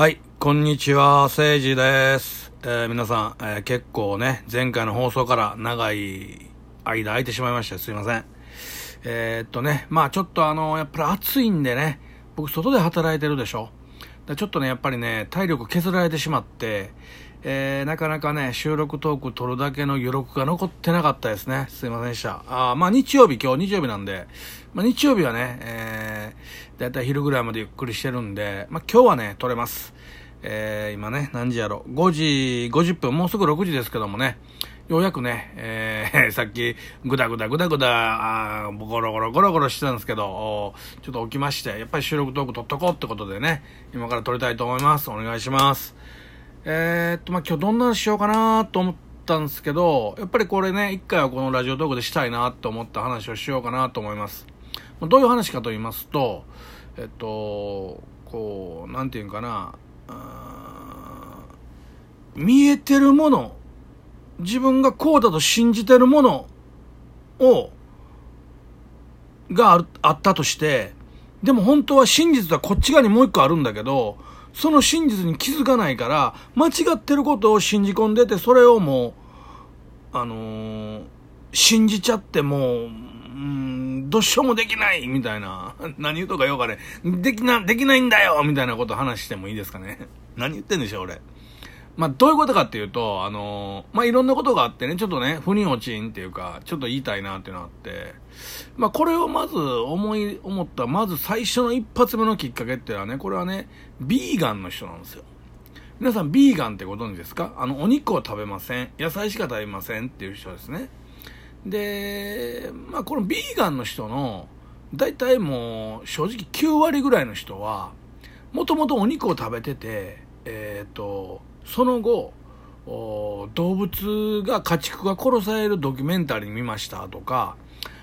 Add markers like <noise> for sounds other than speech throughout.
はい、こんにちは、せいじです。えー皆さん、えー結構ね、前回の放送から長い間空いてしまいました、すいません。えーっとね、まあちょっとあの、やっぱり暑いんでね、僕外で働いてるでしょ。ちょっとね、やっぱりね、体力削られてしまって、えーなかなかね、収録トーク撮るだけの余力が残ってなかったですね。すいませんでした。あーまあ日曜日、今日日曜日なんで、まあ日曜日はね、えー、だいたい昼ぐらいまでゆっくりしてるんで、まあ今日はね、撮れます。えー今ね、何時やろ。5時50分、もうすぐ6時ですけどもね、ようやくね、えー <laughs> さっき、ぐだぐだぐだぐだ、あーゴロゴロゴロゴロしてたんですけど、ちょっと起きまして、やっぱり収録トーク撮っとこうってことでね、今から撮りたいと思います。お願いします。えーっと、まあ、今日どんな話しようかなと思ったんですけど、やっぱりこれね、一回はこのラジオトークでしたいなと思った話をしようかなと思います。まあどういう話かと言いますと、えっと、こう、なんていうんかな、見えてるもの、自分がこうだと信じてるものを、があったとして、でも本当は真実はこっち側にもう一個あるんだけど、その真実に気づかないから、間違ってることを信じ込んでて、それをもう、あのー信じちゃってもう、どうしようもできないみたいな。<laughs> 何言うとかようかね。できな、できないんだよみたいなこと話してもいいですかね。何言ってんでしょ、俺。まあ、どういうことかっていうと、あのーまあ、いろんなことがあってね、ちょっとね、腑に落ちんっていうか、ちょっと言いたいなっていうのがあって、まあ、これをまず思い、思った、まず最初の一発目のきっかけっていうのはね、これはね、ビーガンの人なんですよ。皆さん、ビーガンってご存知ですか？あの、お肉を食べません。野菜しか食べませんっていう人ですね。で、まあ、このビーガンの人の、大体もう、正直9割ぐらいの人は、もともとお肉を食べてて、えっ、と、その後、動物が家畜が殺されるドキュメンタリー見ましたとか、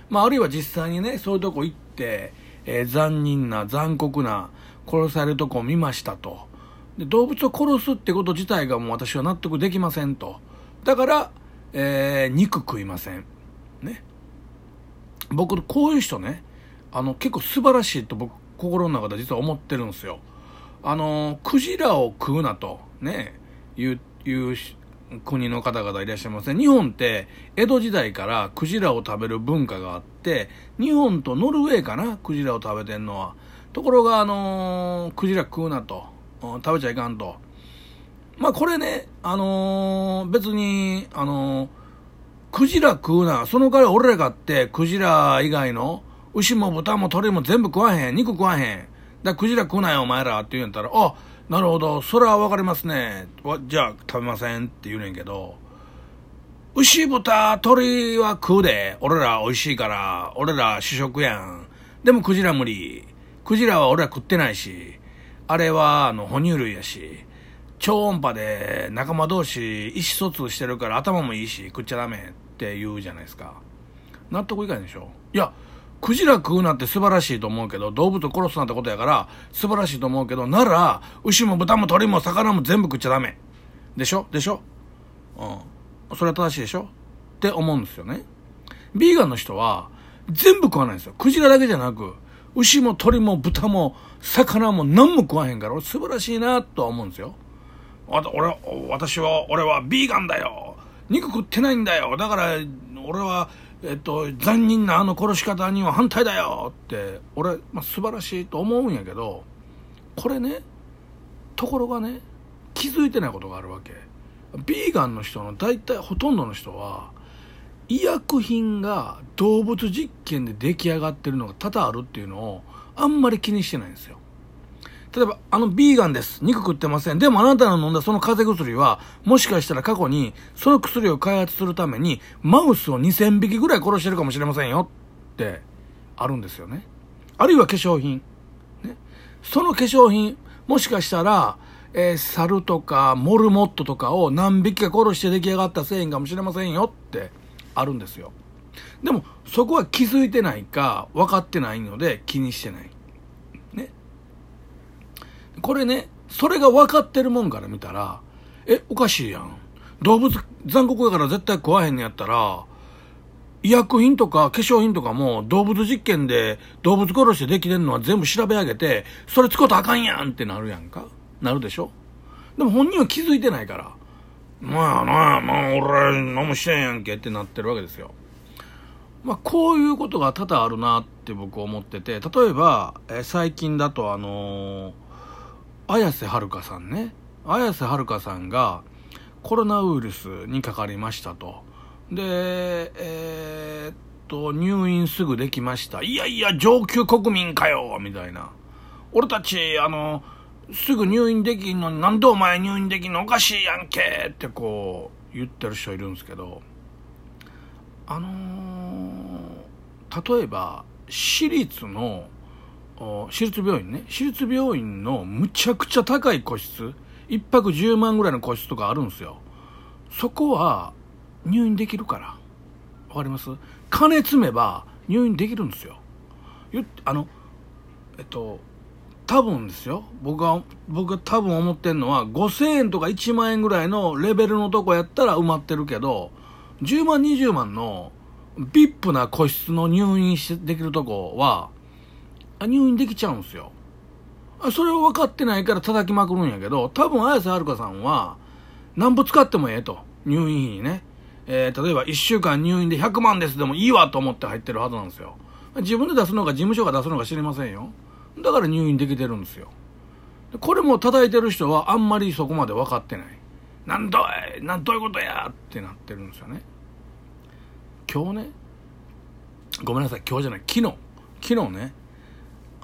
まあ、あるいは実際にね、そういうとこ行って、えー残忍な、残酷な、殺されるとこを見ましたと。で動物を殺すってこと自体がもう私は納得できませんと。だから、えー肉食いません。ね。僕、こういう人ね、あの、結構素晴らしいと僕、心の中で実は思ってるんですよ。あの、クジラを食うなと、ね、いうし国の方々いらっしゃいますね。日本って、江戸時代からクジラを食べる文化があって、日本とノルウェーかな、クジラを食べてんのは。ところが、あのクジラ食うなと、食べちゃいかんと。まあこれね、あのー別に、あのークジラ食うな。その代わり俺らがって、クジラ以外の、牛も豚も鳥も全部食わへん。肉食わへん。だからクジラ食うなよ、お前らって言うんやったら、あ、なるほど、それはわかりますね。じゃあ食べませんって言うねんけど、牛、豚、鳥は食うで。俺ら美味しいから、俺ら主食やん。でもクジラ無理。クジラは俺ら食ってないし、あれはあの哺乳類やし、超音波で仲間同士意思疎通してるから頭もいいし食っちゃダメって言うじゃないですか。納得いかないでしょ？いや、クジラ食うなんて素晴らしいと思うけど、動物を殺すなんてことやから素晴らしいと思うけど、なら、牛も豚も鳥も魚も全部食っちゃダメ。でしょ？でしょ？うん。それは正しいでしょ？って思うんですよね。ビーガンの人は全部食わないんですよ。クジラだけじゃなく、牛も鳥も豚も魚も何も食わへんから、俺素晴らしいなとは思うんですよ。わた俺、私は、俺はビーガンだよ。肉食ってないんだよ。だから、俺は、えっと、残忍なあの殺し方には反対だよって、俺、まあ、素晴らしいと思うんやけど、これね、ところがね、気づいてないことがあるわけ。ビーガンの人の大体ほとんどの人は、医薬品が動物実験で出来上がってるのが多々あるっていうのをあんまり気にしてないんですよ。例えば、あの、ビーガンです。肉食ってません。でもあなたの飲んだその風邪薬は、もしかしたら過去に、その薬を開発するために、マウスを2000匹ぐらい殺してるかもしれませんよって、あるんですよね。あるいは化粧品。ね。その化粧品、もしかしたら、えー猿とかモルモットとかを何匹か殺して出来上がった繊維かもしれませんよって、あるんですよ。でも、そこは気づいてないか、分かってないので気にしてない。これね、それが分かってるもんから見たら、え、おかしいやん。動物残酷やから絶対食わへんのやったら、医薬品とか化粧品とかも動物実験で動物殺してできてんのは全部調べ上げて、それ使うとあかんやんってなるやんか。なるでしょ？でも本人は気づいてないから、まあなあ、まあ俺何もしてんやんけってなってるわけですよ。まあこういうことが多々あるなって僕思ってて、例えば、え最近だとあのー、綾瀬はるかさんね。綾瀬はるかさんがコロナウイルスにかかりましたと。で、えー、っと、入院すぐできました。いやいや、上級国民かよみたいな。俺たち、あの、すぐ入院できんのになんでお前入院できんの？おかしいやんけってこう言ってる人いるんですけど、あのー、例えば、私立の、私立病院ね、私立病院のむちゃくちゃ高い個室、一泊10万ぐらいの個室とかあるんですよ。そこは入院できるから。わかります？金積めば入院できるんですよ。あの、えっと、多分ですよ。僕が、僕が多分思ってんのは、5000円とか1万円ぐらいのレベルのとこやったら埋まってるけど、10万、20万の VIP な個室の入院しできるとこは、入院できちゃうんすよ。それを分かってないから叩きまくるんやけど、多分綾瀬はるかさんは、なんぼ使ってもええと。入院費にね。えー、例えば1週間入院で100万ですでもいいわと思って入ってるはずなんですよ。自分で出すのか事務所が出すのか知りませんよ。だから入院できてるんですよ。これも叩いてる人はあんまりそこまで分かってない。なんどいなんどういうことやってなってるんですよね。今日ね、ごめんなさい、今日じゃない、昨日、昨日ね、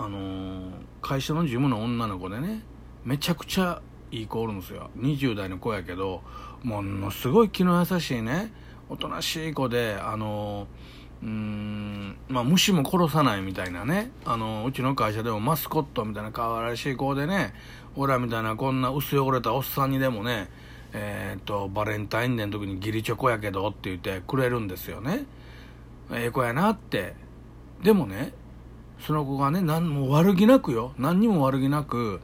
あのー、会社の事務の女の子でね、めちゃくちゃいい子おるんですよ。20代の子やけど、ものすごい気の優しいね、おとなしい子で、あのーうーん、まあ、虫も殺さないみたいなね、あの、うちの会社でもマスコットみたいな可愛らしい子でね、オラみたいなこんな薄汚れたおっさんにでもね、え、っと、バレンタインデーの時に義理チョコやけどって言ってくれるんですよね。ええ子やなって。でもね、その子がね、何も悪気なくよ。何にも悪気なく、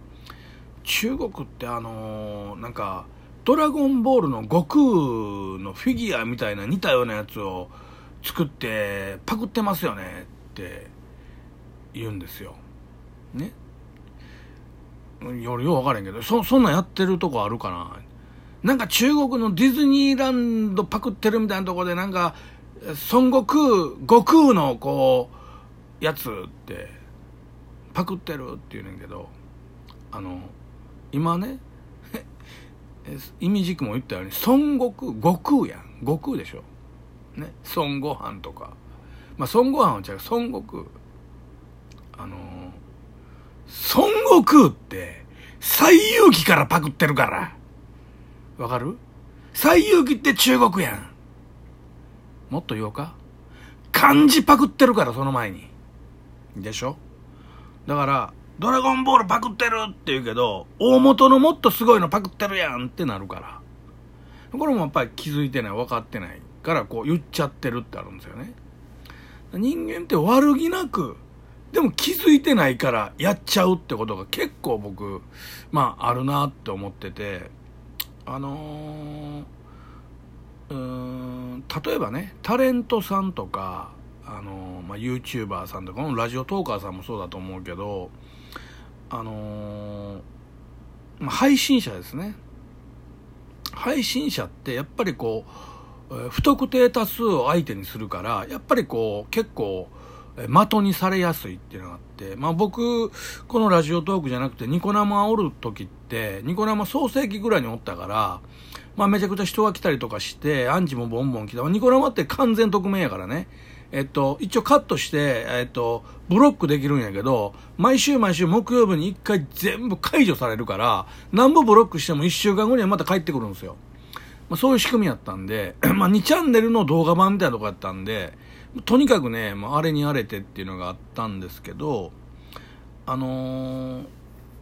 中国ってあのー、なんか、ドラゴンボールの悟空のフィギュアみたいな似たようなやつを、作ってパクってますよねって言うんですよ。ね。よりよう分からへんけど、そ、そんなんやってるとこあるかな。なんか中国のディズニーランドパクってるみたいなとこでなんか、孫悟空、悟空のこう、やつって、パクってるって言うねんけど、あの、今ね、意味軸も言ったように、孫悟空、悟空やん。悟空でしょ。ね孫悟飯とか。まあ孫悟飯は違う。孫悟空。あのー、孫悟空って西遊記からパクってるから。わかる？西遊記って中国やん。もっと言おうか？漢字パクってるからその前に。でしょ？だからドラゴンボールパクってるって言うけど大元のもっとすごいのパクってるやんってなるから。これもやっぱり気づいてない分かってないからこう言っちゃってるってあるんですよね。人間って悪気なく、でも気づいてないからやっちゃうってことが結構僕、まああるなって思ってて、あのー、うーん、例えばね、タレントさんとか、まあ、YouTuber さんとかの、ラジオトーカーさんもそうだと思うけど、あのー、まあ、配信者ですね。配信者ってやっぱりこう、不特定多数を相手にするから、やっぱりこう、結構、的にされやすいっていうのがあって、まあ僕、このラジオトークじゃなくて、ニコ生おる時って、ニコ生創世期ぐらいにおったから、まあめちゃくちゃ人が来たりとかして、アンチもボンボン来た。ニコ生って完全匿名やからね。えっと、一応カットして、えっと、ブロックできるんやけど、毎週毎週木曜日に一回全部解除されるから、何本ブロックしても一週間後にはまた帰ってくるんですよ。まあ、そういう仕組みやったんで、<clears throat> まあ、2チャンネルの動画版みたいなとこやったんで、とにかくね、まあ、あれにあれてっていうのがあったんですけど、あのー、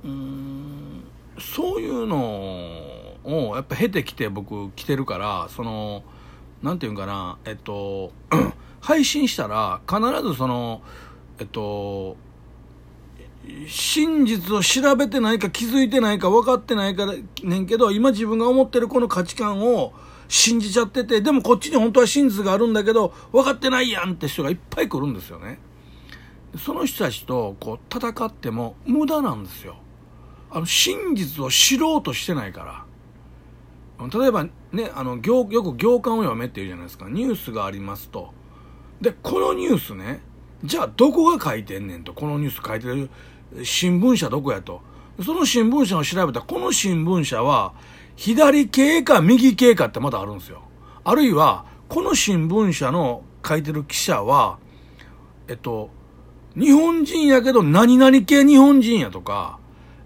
うん、そういうのをやっぱ経てきて僕来てるから、その、なんていうんかな、えっと、配信したら必ずその、えっと、真実を調べてないか気づいてないか分かってないからねんけど、今自分が思ってるこの価値観を信じちゃってて、でもこっちに本当は真実があるんだけど、分かってないやんって人がいっぱい来るんですよね。その人たちとこう戦っても無駄なんですよ。あの真実を知ろうとしてないから例えばねあの行よく行間を読めって言うじゃないですかニュースがありますとでこのニュースねじゃあどこが書いてんねんとこのニュース書いてる新聞社どこやと。その新聞社を調べたこの新聞社は左系か右系かってまだあるんですよ。あるいはこの新聞社の書いてる記者はえっと日本人やけど何々系日本人やとか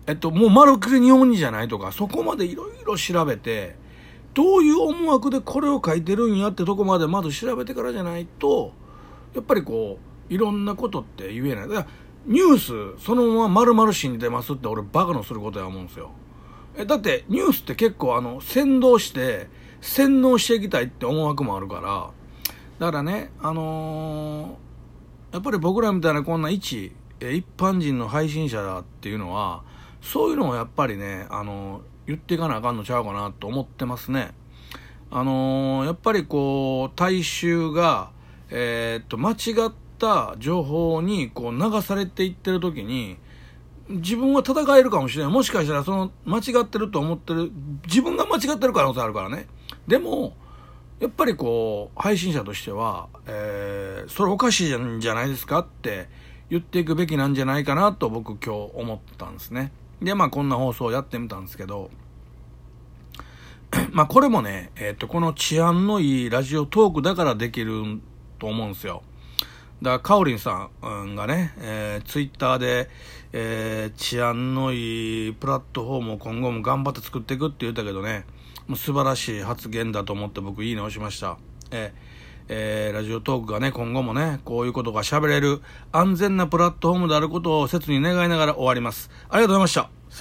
えっと、もう丸く日本人じゃないとか、そこまでいろいろ調べて、どういう思惑でこれを書いてるんやってとこまでまず調べてからじゃないと、やっぱりこう、いろんなことって言えない。だから、ニュースそのまま丸々信じてますって俺バカのすることや思うんですよ。え、だってニュースって結構あの、先導して、洗脳していきたいって思惑もあるから、だからね、あのー、やっぱり僕らみたいなこんな一、一般人の配信者だっていうのは、そういうのをやっぱりね、あの、言っていかなあかんのちゃうかなと思ってますね。あのやっぱりこう、大衆が、えー、っと、間違った情報にこう流されていってる時に、自分は戦えるかもしれない。もしかしたらその間違ってると思ってる、自分が間違ってる可能性あるからね。でも、やっぱりこう、配信者としては、えー、それおかしいんじゃないですかって言っていくべきなんじゃないかなと僕今日思ったんですね。で、まあこんな放送をやってみたんですけど、まあこれもね、えっ、ー、と、この治安のいいラジオトークだからできると思うんですよ。だから、カオリンさんがね、えー、ツイッターで、えー、治安のいいプラットフォームを今後も頑張って作っていくって言ったけどね、もう素晴らしい発言だと思って僕いいね押しました。えーえー、ラジオトークがね、今後もね、こういうことが喋れる安全なプラットフォームであることを切に願いながら終わります。ありがとうございました。